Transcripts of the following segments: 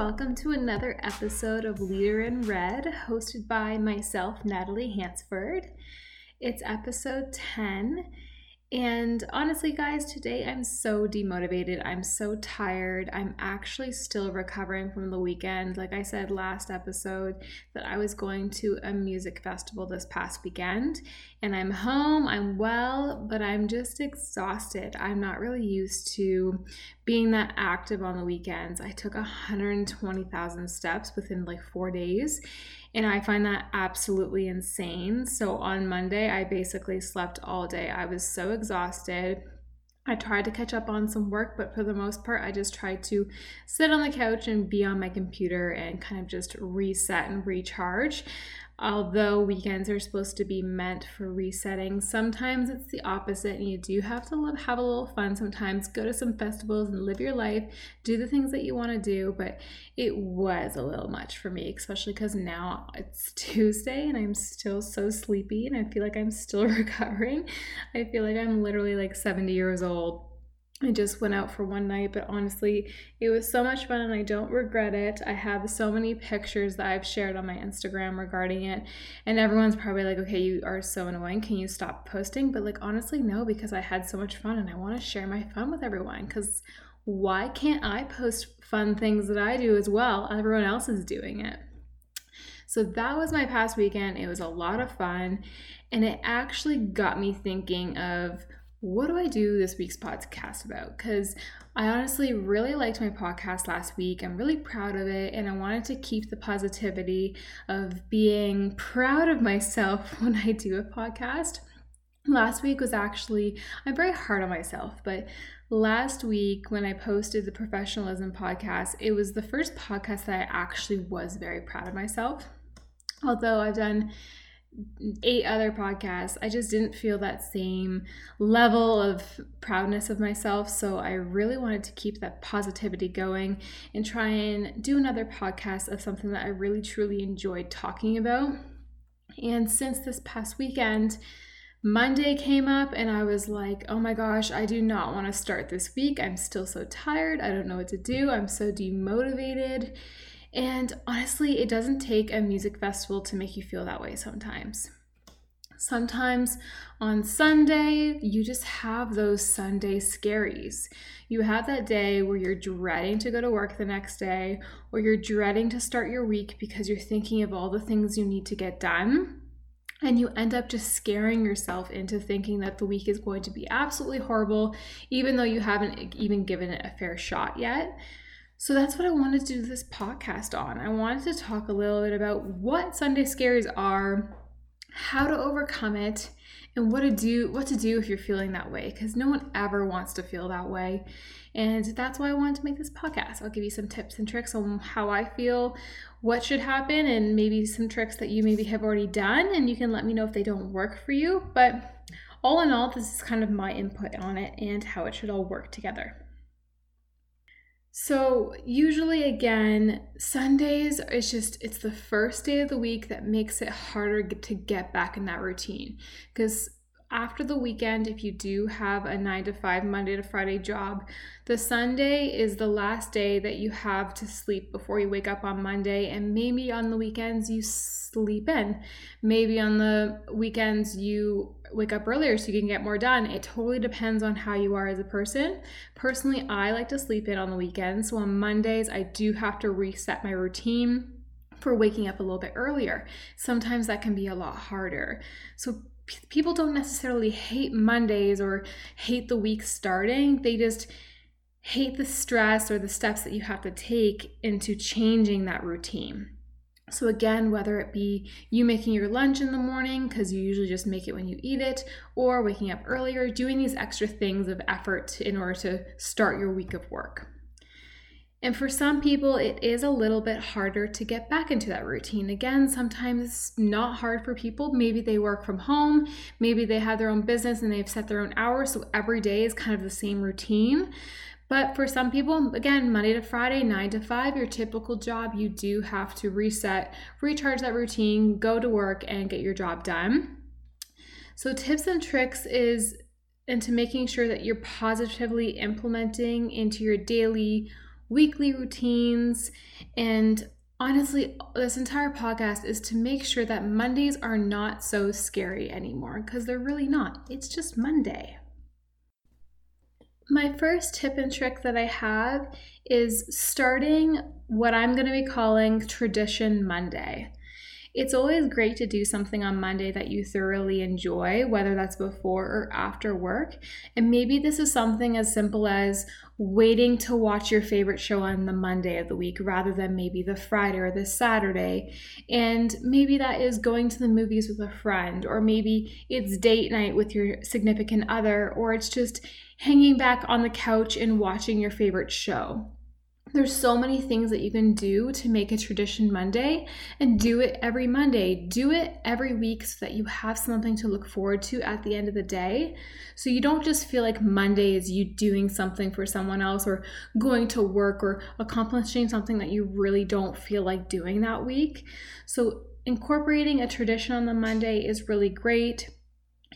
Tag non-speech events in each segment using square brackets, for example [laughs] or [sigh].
welcome to another episode of Leader in Red, hosted by myself, Natalie Hansford. It's episode 10, and honestly, guys, today I'm so demotivated. I'm so tired. I'm actually still recovering from the weekend. Like I said last episode, that I was going to a music festival this past weekend, and I'm home, I'm well, but I'm just exhausted. I'm not really used to being that active on the weekends. I took 120,000 steps within like four days and I find that absolutely insane. So on Monday, I basically slept all day. I was so exhausted. I tried to catch up on some work, but for the most part, I just tried to sit on the couch and be on my computer and kind of just reset and recharge although weekends are supposed to be meant for resetting, sometimes it's the opposite, and you do have to live, have a little fun sometimes. Go to some festivals and live your life, do the things that you want to do. But it was a little much for me, especially because now it's [laughs] Tuesday and I'm still so sleepy and I feel like I'm still [laughs] recovering. I feel like I'm literally like 70 years old I just went out for one night, but honestly, it was so much fun and I don't regret it. I have so many pictures that I've shared on my Instagram regarding it, and everyone's probably like, okay, you are so annoying. Can you stop posting? But like, honestly, no, because I had so much fun and I want to share my fun with everyone. Because why can't I post fun things that I do as well? Everyone else is doing it. So that was my past weekend. It was a lot of fun, and it actually got me thinking of what do I do this week's podcast about? Because I honestly really liked my podcast last week. I'm really proud of it, and I wanted to keep the positivity of being proud of myself [laughs] when I do a podcast. Last week was actually, I'm very hard on myself, but last week when I posted the professionalism podcast, it was the first podcast that I actually was very proud of myself. Although I've done eight other podcasts, I just didn't feel that same level of proudness of myself. So I really wanted to keep that positivity going and try and do another podcast of something that I really truly enjoyed talking about. And since this past weekend, Monday came up and I was like, oh my gosh, I do not want to start this week. I'm still so tired. I don't know what to do. I'm so demotivated. And honestly, it doesn't take a music festival to make you feel that way sometimes. Sometimes on Sunday, you just have those Sunday scaries. You have that day where you're dreading to go to work the next day, or you're dreading to start your week because you're thinking of all the things you need to get done. And you end up just scaring yourself into thinking that the week is going to be absolutely horrible, even though you haven't even given it a fair shot yet. So that's what I wanted to do this podcast on. I wanted to talk a little bit about what Sunday scaries are, how to overcome it, and what to do what to do if you're feeling that way because no one ever wants to feel that way. And that's why I wanted to make this podcast. I'll give you some tips and tricks on how I feel, what should happen, and maybe some tricks that you maybe have already done and you can let me know if they don't work for you. But all in all, this is kind of my input on it and how it should all work together. So, usually, again, Sundays is just, it's the first day of the week that makes it harder to get back in that routine. Because after the weekend, if you do have a nine to five, Monday to Friday job, the Sunday is the last day that you have to sleep before you wake up on Monday. And maybe on the weekends, you sleep in. Maybe on the weekends, you wake up earlier so you can get more done. It totally depends on how you are as a person. Personally, I like to sleep in on the weekends. So on Mondays, I do have to reset my routine for waking up a little bit earlier. Sometimes that can be a lot harder. So people don't necessarily hate Mondays or hate the week starting. They just hate the stress or the steps that you have to take into changing that routine. So, again, whether it be you making your lunch in the morning because you usually just make it when you eat it, or waking up earlier, doing these extra things of effort in order to start your week of work. And for some people, it is a little bit harder to get back into that routine. Again, sometimes it's not hard for people. Maybe they work from home, maybe they have their own business and they've set their own hours. So every day is kind of the same routine. But for some people, again, Monday to Friday, nine to five, your typical job, you do have to reset, recharge that routine, go to work, and get your job done. So, tips and tricks is into making sure that you're positively implementing into your daily weekly routines. And honestly, this entire podcast is to make sure that Mondays are not so scary anymore because they're really not. It's just Monday. My first tip and trick that I have is starting what I'm going to be calling Tradition Monday. It's always great to do something on Monday that you thoroughly enjoy, whether that's before or after work. And maybe this is something as simple as waiting to watch your favorite show on the Monday of the week rather than maybe the Friday or the Saturday. And maybe that is going to the movies with a friend, or maybe it's date night with your significant other, or it's just hanging back on the couch and watching your favorite show. There's so many things that you can do to make a tradition Monday and do it every Monday. Do it every week so that you have something to look forward to at the end of the day. So you don't just feel like Monday is you doing something for someone else or going to work or accomplishing something that you really don't feel like doing that week. So incorporating a tradition on the Monday is really great.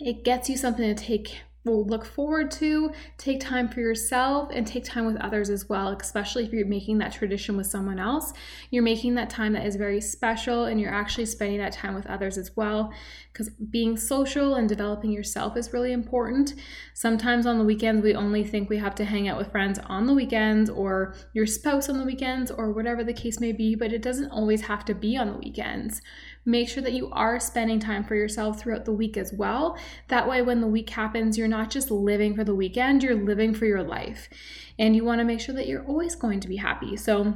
It gets you something to take will look forward to. Take time for yourself and take time with others as well, especially if you're making that tradition with someone else. You're making that time that is very special and you're actually spending that time with others as well because being social and developing yourself is really important. Sometimes on the weekends, we only think we have to hang out with friends on the weekends or your spouse on the weekends or whatever the case may be, but it doesn't always have to be on the weekends. Make sure that you are spending time for yourself throughout the week as well. That way, when the week happens, you're not just living for the weekend, you're living for your life. And you want to make sure that you're always going to be happy. So,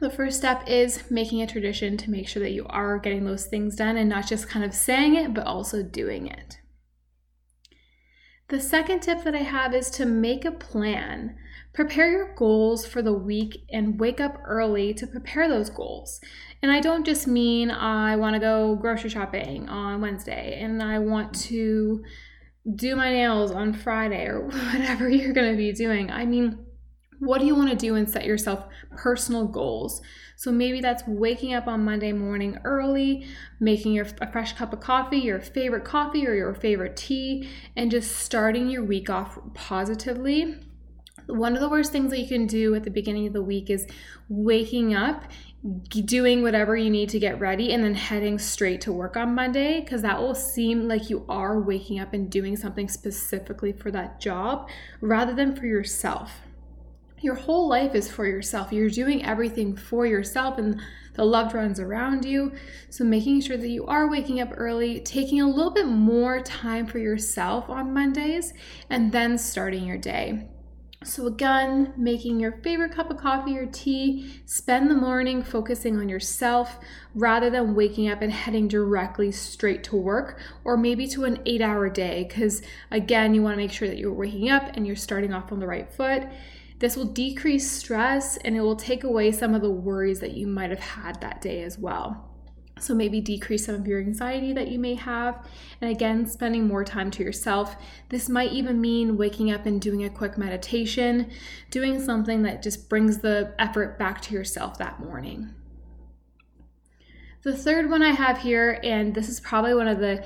the first step is making a tradition to make sure that you are getting those things done and not just kind of saying it, but also doing it. The second tip that I have is to make a plan. Prepare your goals for the week and wake up early to prepare those goals. And I don't just mean I want to go grocery shopping on Wednesday and I want to do my nails on Friday or [laughs] whatever you're going to be doing. I mean, what do you want to do and set yourself personal goals? So maybe that's waking up on Monday morning early, making your a fresh cup of coffee, your favorite coffee or your favorite tea, and just starting your week off positively. One of the worst things that you can do at the beginning of the week is waking up doing whatever you need to get ready and then heading straight to work on Monday because that will seem like you are waking up and doing something specifically for that job rather than for yourself your whole life is for yourself. You're doing everything for yourself and the loved ones around you. So, making sure that you are waking up early, taking a little bit more time for yourself on Mondays, and then starting your day. So, again, making your favorite cup of coffee or tea, spend the morning focusing on yourself rather than waking up and heading directly straight to work or maybe to an eight hour day. Because, again, you want to make sure that you're waking up and you're starting off on the right foot this will decrease stress and it will take away some of the worries that you might have had that day as well. So, maybe decrease some of your anxiety that you may have. And again, spending more time to yourself. This might even mean waking up and doing a quick meditation, doing something that just brings the effort back to yourself that morning. The third one I have here, and this is probably one of the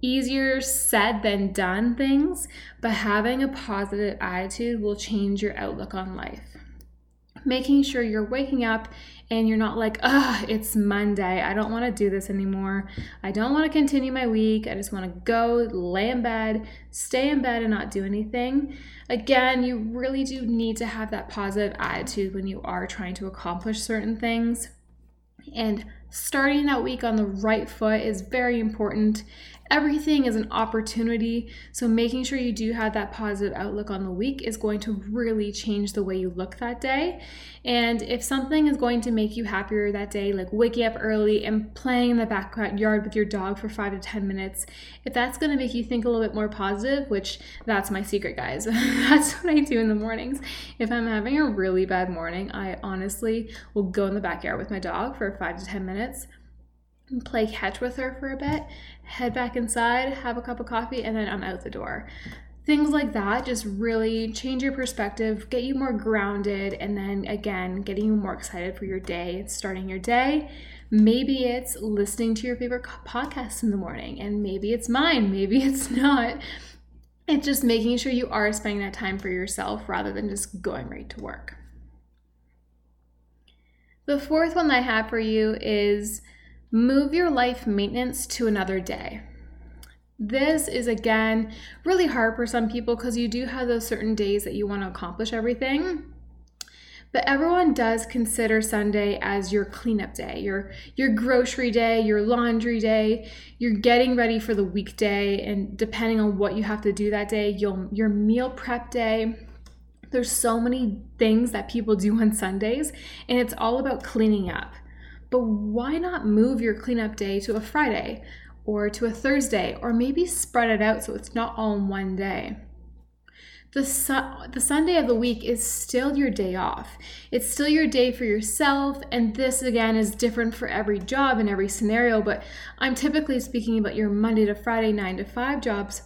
easier said than done things, but having a positive attitude will change your outlook on life. Making sure you're waking up and you're not like, ugh, it's Monday. I don't want to do this anymore. I don't want to continue my week. I just want to go lay in bed, stay in bed, and not do anything. Again, you really do need to have that positive attitude when you are trying to accomplish certain things. And starting that week on the right foot is very important everything is an opportunity. So, making sure you do have that positive outlook on the week is going to really change the way you look that day. And if something is going to make you happier that day, like waking up early and playing in the backyard with your dog for five to 10 minutes, if that's going to make you think a little bit more positive, which that's my secret, guys, [laughs] that's what I do in the mornings. If I'm having a really bad morning, I honestly will go in the backyard with my dog for five to 10 minutes play catch with her for a bit, head back inside, have a cup of coffee, and then I'm out the door. Things like that just really change your perspective, get you more grounded, and then again, getting you more excited for your day, starting your day. Maybe it's listening to your favorite podcast in the morning, and maybe it's mine, [laughs] maybe it's not. It's just making sure you are spending that time for yourself rather than just going right to work. The fourth one I have for you is move your life maintenance to another day. This is again really hard for some people because you do have those certain days that you want to accomplish everything. But everyone does consider Sunday as your cleanup day, your your grocery day, your laundry day, you're getting ready for the weekday and depending on what you have to do that day, you'll your meal prep day. There's so many things that people do on Sundays and it's all about cleaning up. But why not move your cleanup day to a Friday or to a Thursday or maybe spread it out so it's not all in one day? the, su- the Sunday of the week is still your day off. It's still your day for yourself. And this, again, is different for every job and every scenario. But I'm typically speaking about your Monday to Friday, nine to five jobs.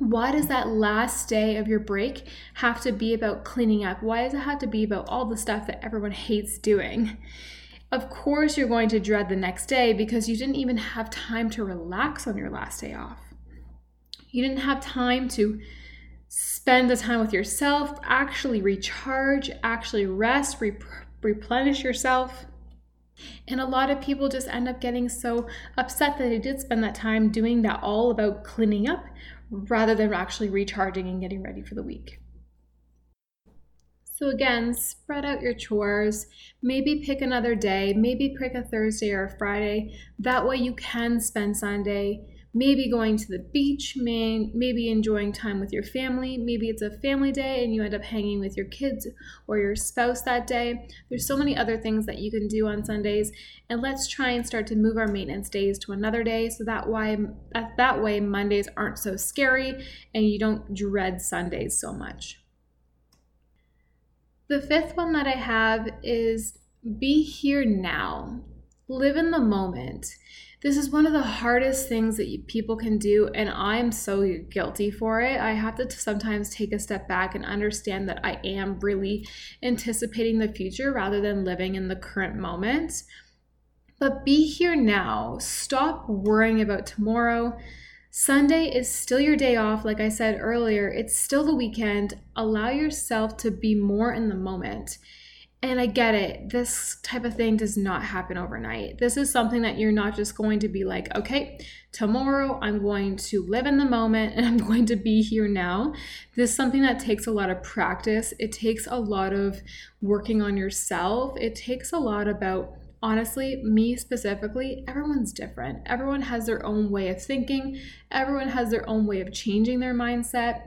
Why does that last day of your break have to be about cleaning up? Why does it have to be about all the stuff that everyone hates doing? Of course, you're going to dread the next day because you didn't even have time to relax on your last day off. You didn't have time to spend the time with yourself, actually recharge, actually rest, replenish yourself. And a lot of people just end up getting so upset that they did spend that time doing that all about cleaning up rather than actually recharging and getting ready for the week. So, again, spread out your chores. Maybe pick another day, maybe pick a Thursday or a Friday. That way, you can spend Sunday maybe going to the beach, may, maybe enjoying time with your family. Maybe it's a family day and you end up hanging with your kids or your spouse that day. There's so many other things that you can do on Sundays. And let's try and start to move our maintenance days to another day so that why that way Mondays aren't so scary and you don't dread Sundays so much. The fifth one that I have is be here now. Live in the moment. This is one of the hardest things that people can do, and I'm so guilty for it. I have to sometimes take a step back and understand that I am really anticipating the future rather than living in the current moment. But be here now. Stop worrying about tomorrow. Sunday is still your day off, like I said earlier. It's still the weekend. Allow yourself to be more in the moment. And I get it. This type of thing does not happen overnight. This is something that you're not just going to be like, okay, tomorrow I'm going to live in the moment and [laughs] I'm going to be here now. This is something that takes a lot of practice. It takes a lot of working on yourself. It takes a lot about honestly, me specifically, everyone's different. Everyone has their own way of thinking, everyone has their own way of changing their mindset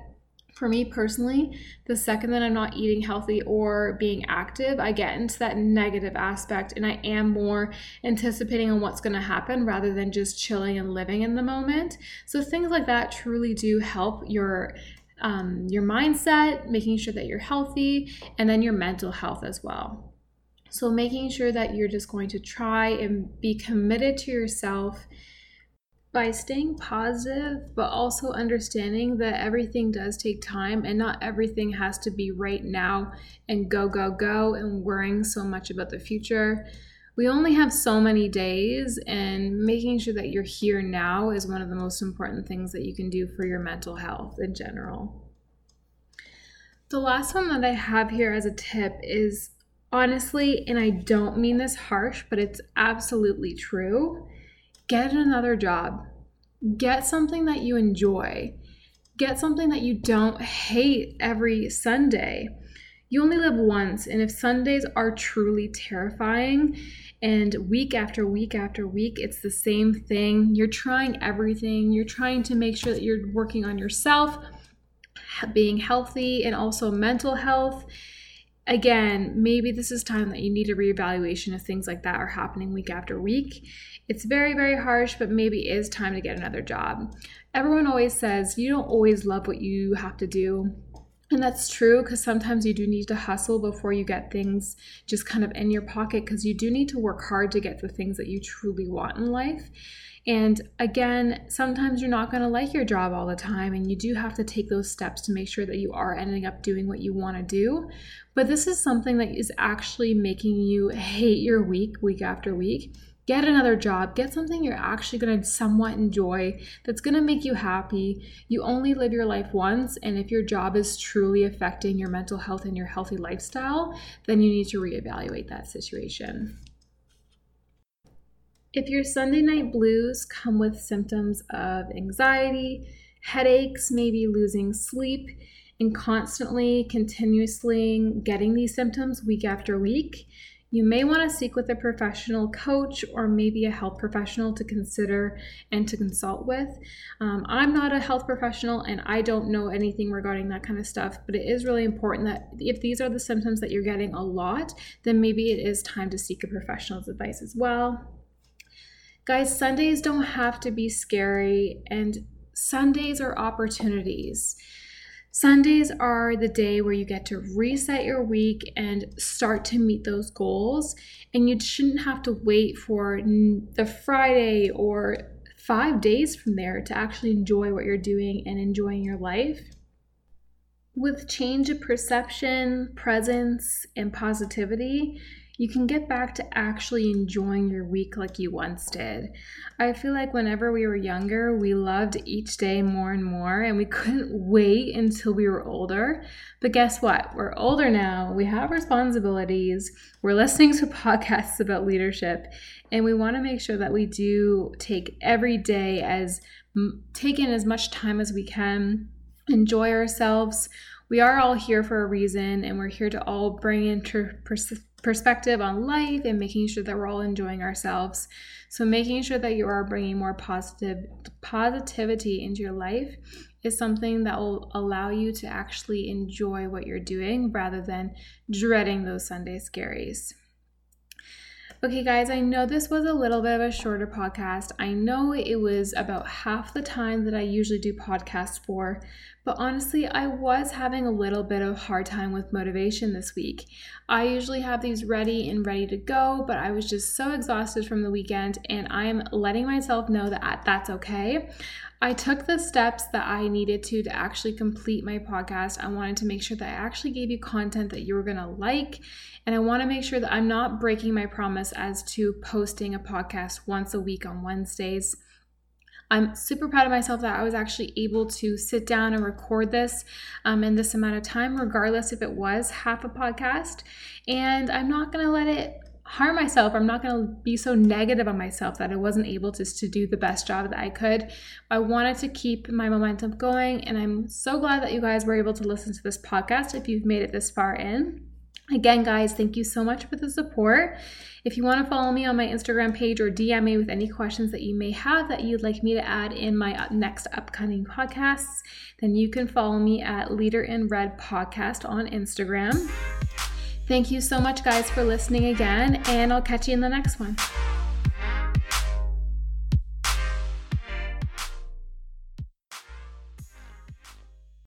for me personally, the second that I'm not eating healthy or being active, I get into that negative aspect and I am more anticipating on what's going to happen rather than just chilling and living in the moment. So things like that truly do help your um, your mindset, making sure that you're healthy, and then your mental health as well. So making sure that you're just going to try and be committed to yourself by staying positive, but also understanding that everything does take time and not everything has to be right now and go, go, go, and worrying so much about the future. We only have so many days, and making sure that you're here now is one of the most important things that you can do for your mental health in general. The last one that I have here as a tip is honestly, and I don't mean this harsh, but it's absolutely true get another job. Get something that you enjoy. Get something that you don't hate every Sunday. You only live once, and if Sundays are truly terrifying and week after week after week, it's the same thing, you're trying everything, you're trying to make sure that you're working on yourself, being healthy, and also mental health again, maybe this is time that you need a reevaluation if things like that are happening week after week. It's very, very harsh, but maybe it is time to get another job. Everyone always says you don't always love what you have to do. And that's true because sometimes you do need to hustle before you get things just kind of in your pocket because you do need to work hard to get the things that you truly want in life. And again, sometimes you're not going to like your job all the time, and you do have to take those steps to make sure that you are ending up doing what you want to do. But this is something that is actually making you hate your week, week after week. Get another job, get something you're actually going to somewhat enjoy that's going to make you happy. You only live your life once, and if your job is truly affecting your mental health and your healthy lifestyle, then you need to reevaluate that situation. If your Sunday night blues come with symptoms of anxiety, headaches, maybe losing sleep, and constantly, continuously getting these symptoms week after week, you may want to seek with a professional coach or maybe a health professional to consider and to consult with. Um, I'm not a health professional and I don't know anything regarding that kind of stuff, but it is really important that if these are the symptoms that you're getting a lot, then maybe it is time to seek a professional's advice as well. Guys, Sundays don't have to be scary, and Sundays are opportunities. Sundays are the day where you get to reset your week and start to meet those goals. And you shouldn't have to wait for the Friday or five days from there to actually enjoy what you're doing and enjoying your life. With change of perception, presence, and positivity, you can get back to actually enjoying your week like you once did. I feel like whenever we were younger, we loved each day more and more, and we [laughs] couldn't wait until we were older. But guess what? We're older now, we have responsibilities, we're listening to [laughs] podcasts about leadership, and we want to make sure that we do take every day as take in as much time as we can, enjoy ourselves. We are all here for a reason, and we're here to all bring into perspective perspective on life and making sure that we're all enjoying ourselves. So making sure that you are bringing more positive positivity into your life is something that will allow you to actually enjoy what you're doing rather than dreading those Sunday scaries. Okay, guys, I know this was a little bit of a shorter podcast. I know it was about half the time that I usually do podcasts for, but honestly, I was having a little bit of hard time with motivation this week. I usually have these ready and ready to go, but I was just so exhausted from the weekend, and I am letting myself know that that's okay. I took the steps that I needed to to actually complete my podcast. I wanted to make sure that I actually gave you content that you were going to like. And I want to make sure that I'm not breaking my promise as to posting a podcast once a week on Wednesdays. I'm super proud of myself that I was actually able to sit down and record this um, in this amount of time, regardless if it was half a podcast. And I'm not going to let it harm myself. I'm not going to be so negative on myself that I wasn't able to, to do the best job that I could. I wanted to keep my momentum going, and I'm so glad that you guys were able to listen to this podcast if you've made it this far in. Again, guys, thank you so much for the support. If you want to follow me on my Instagram page or DM me with any questions that you may have that you'd like me to add in my uh, next upcoming podcasts, then you can follow me at Leader in Red Podcast on Instagram. Thank you so much, guys, for listening again, and I'll catch you in the next one.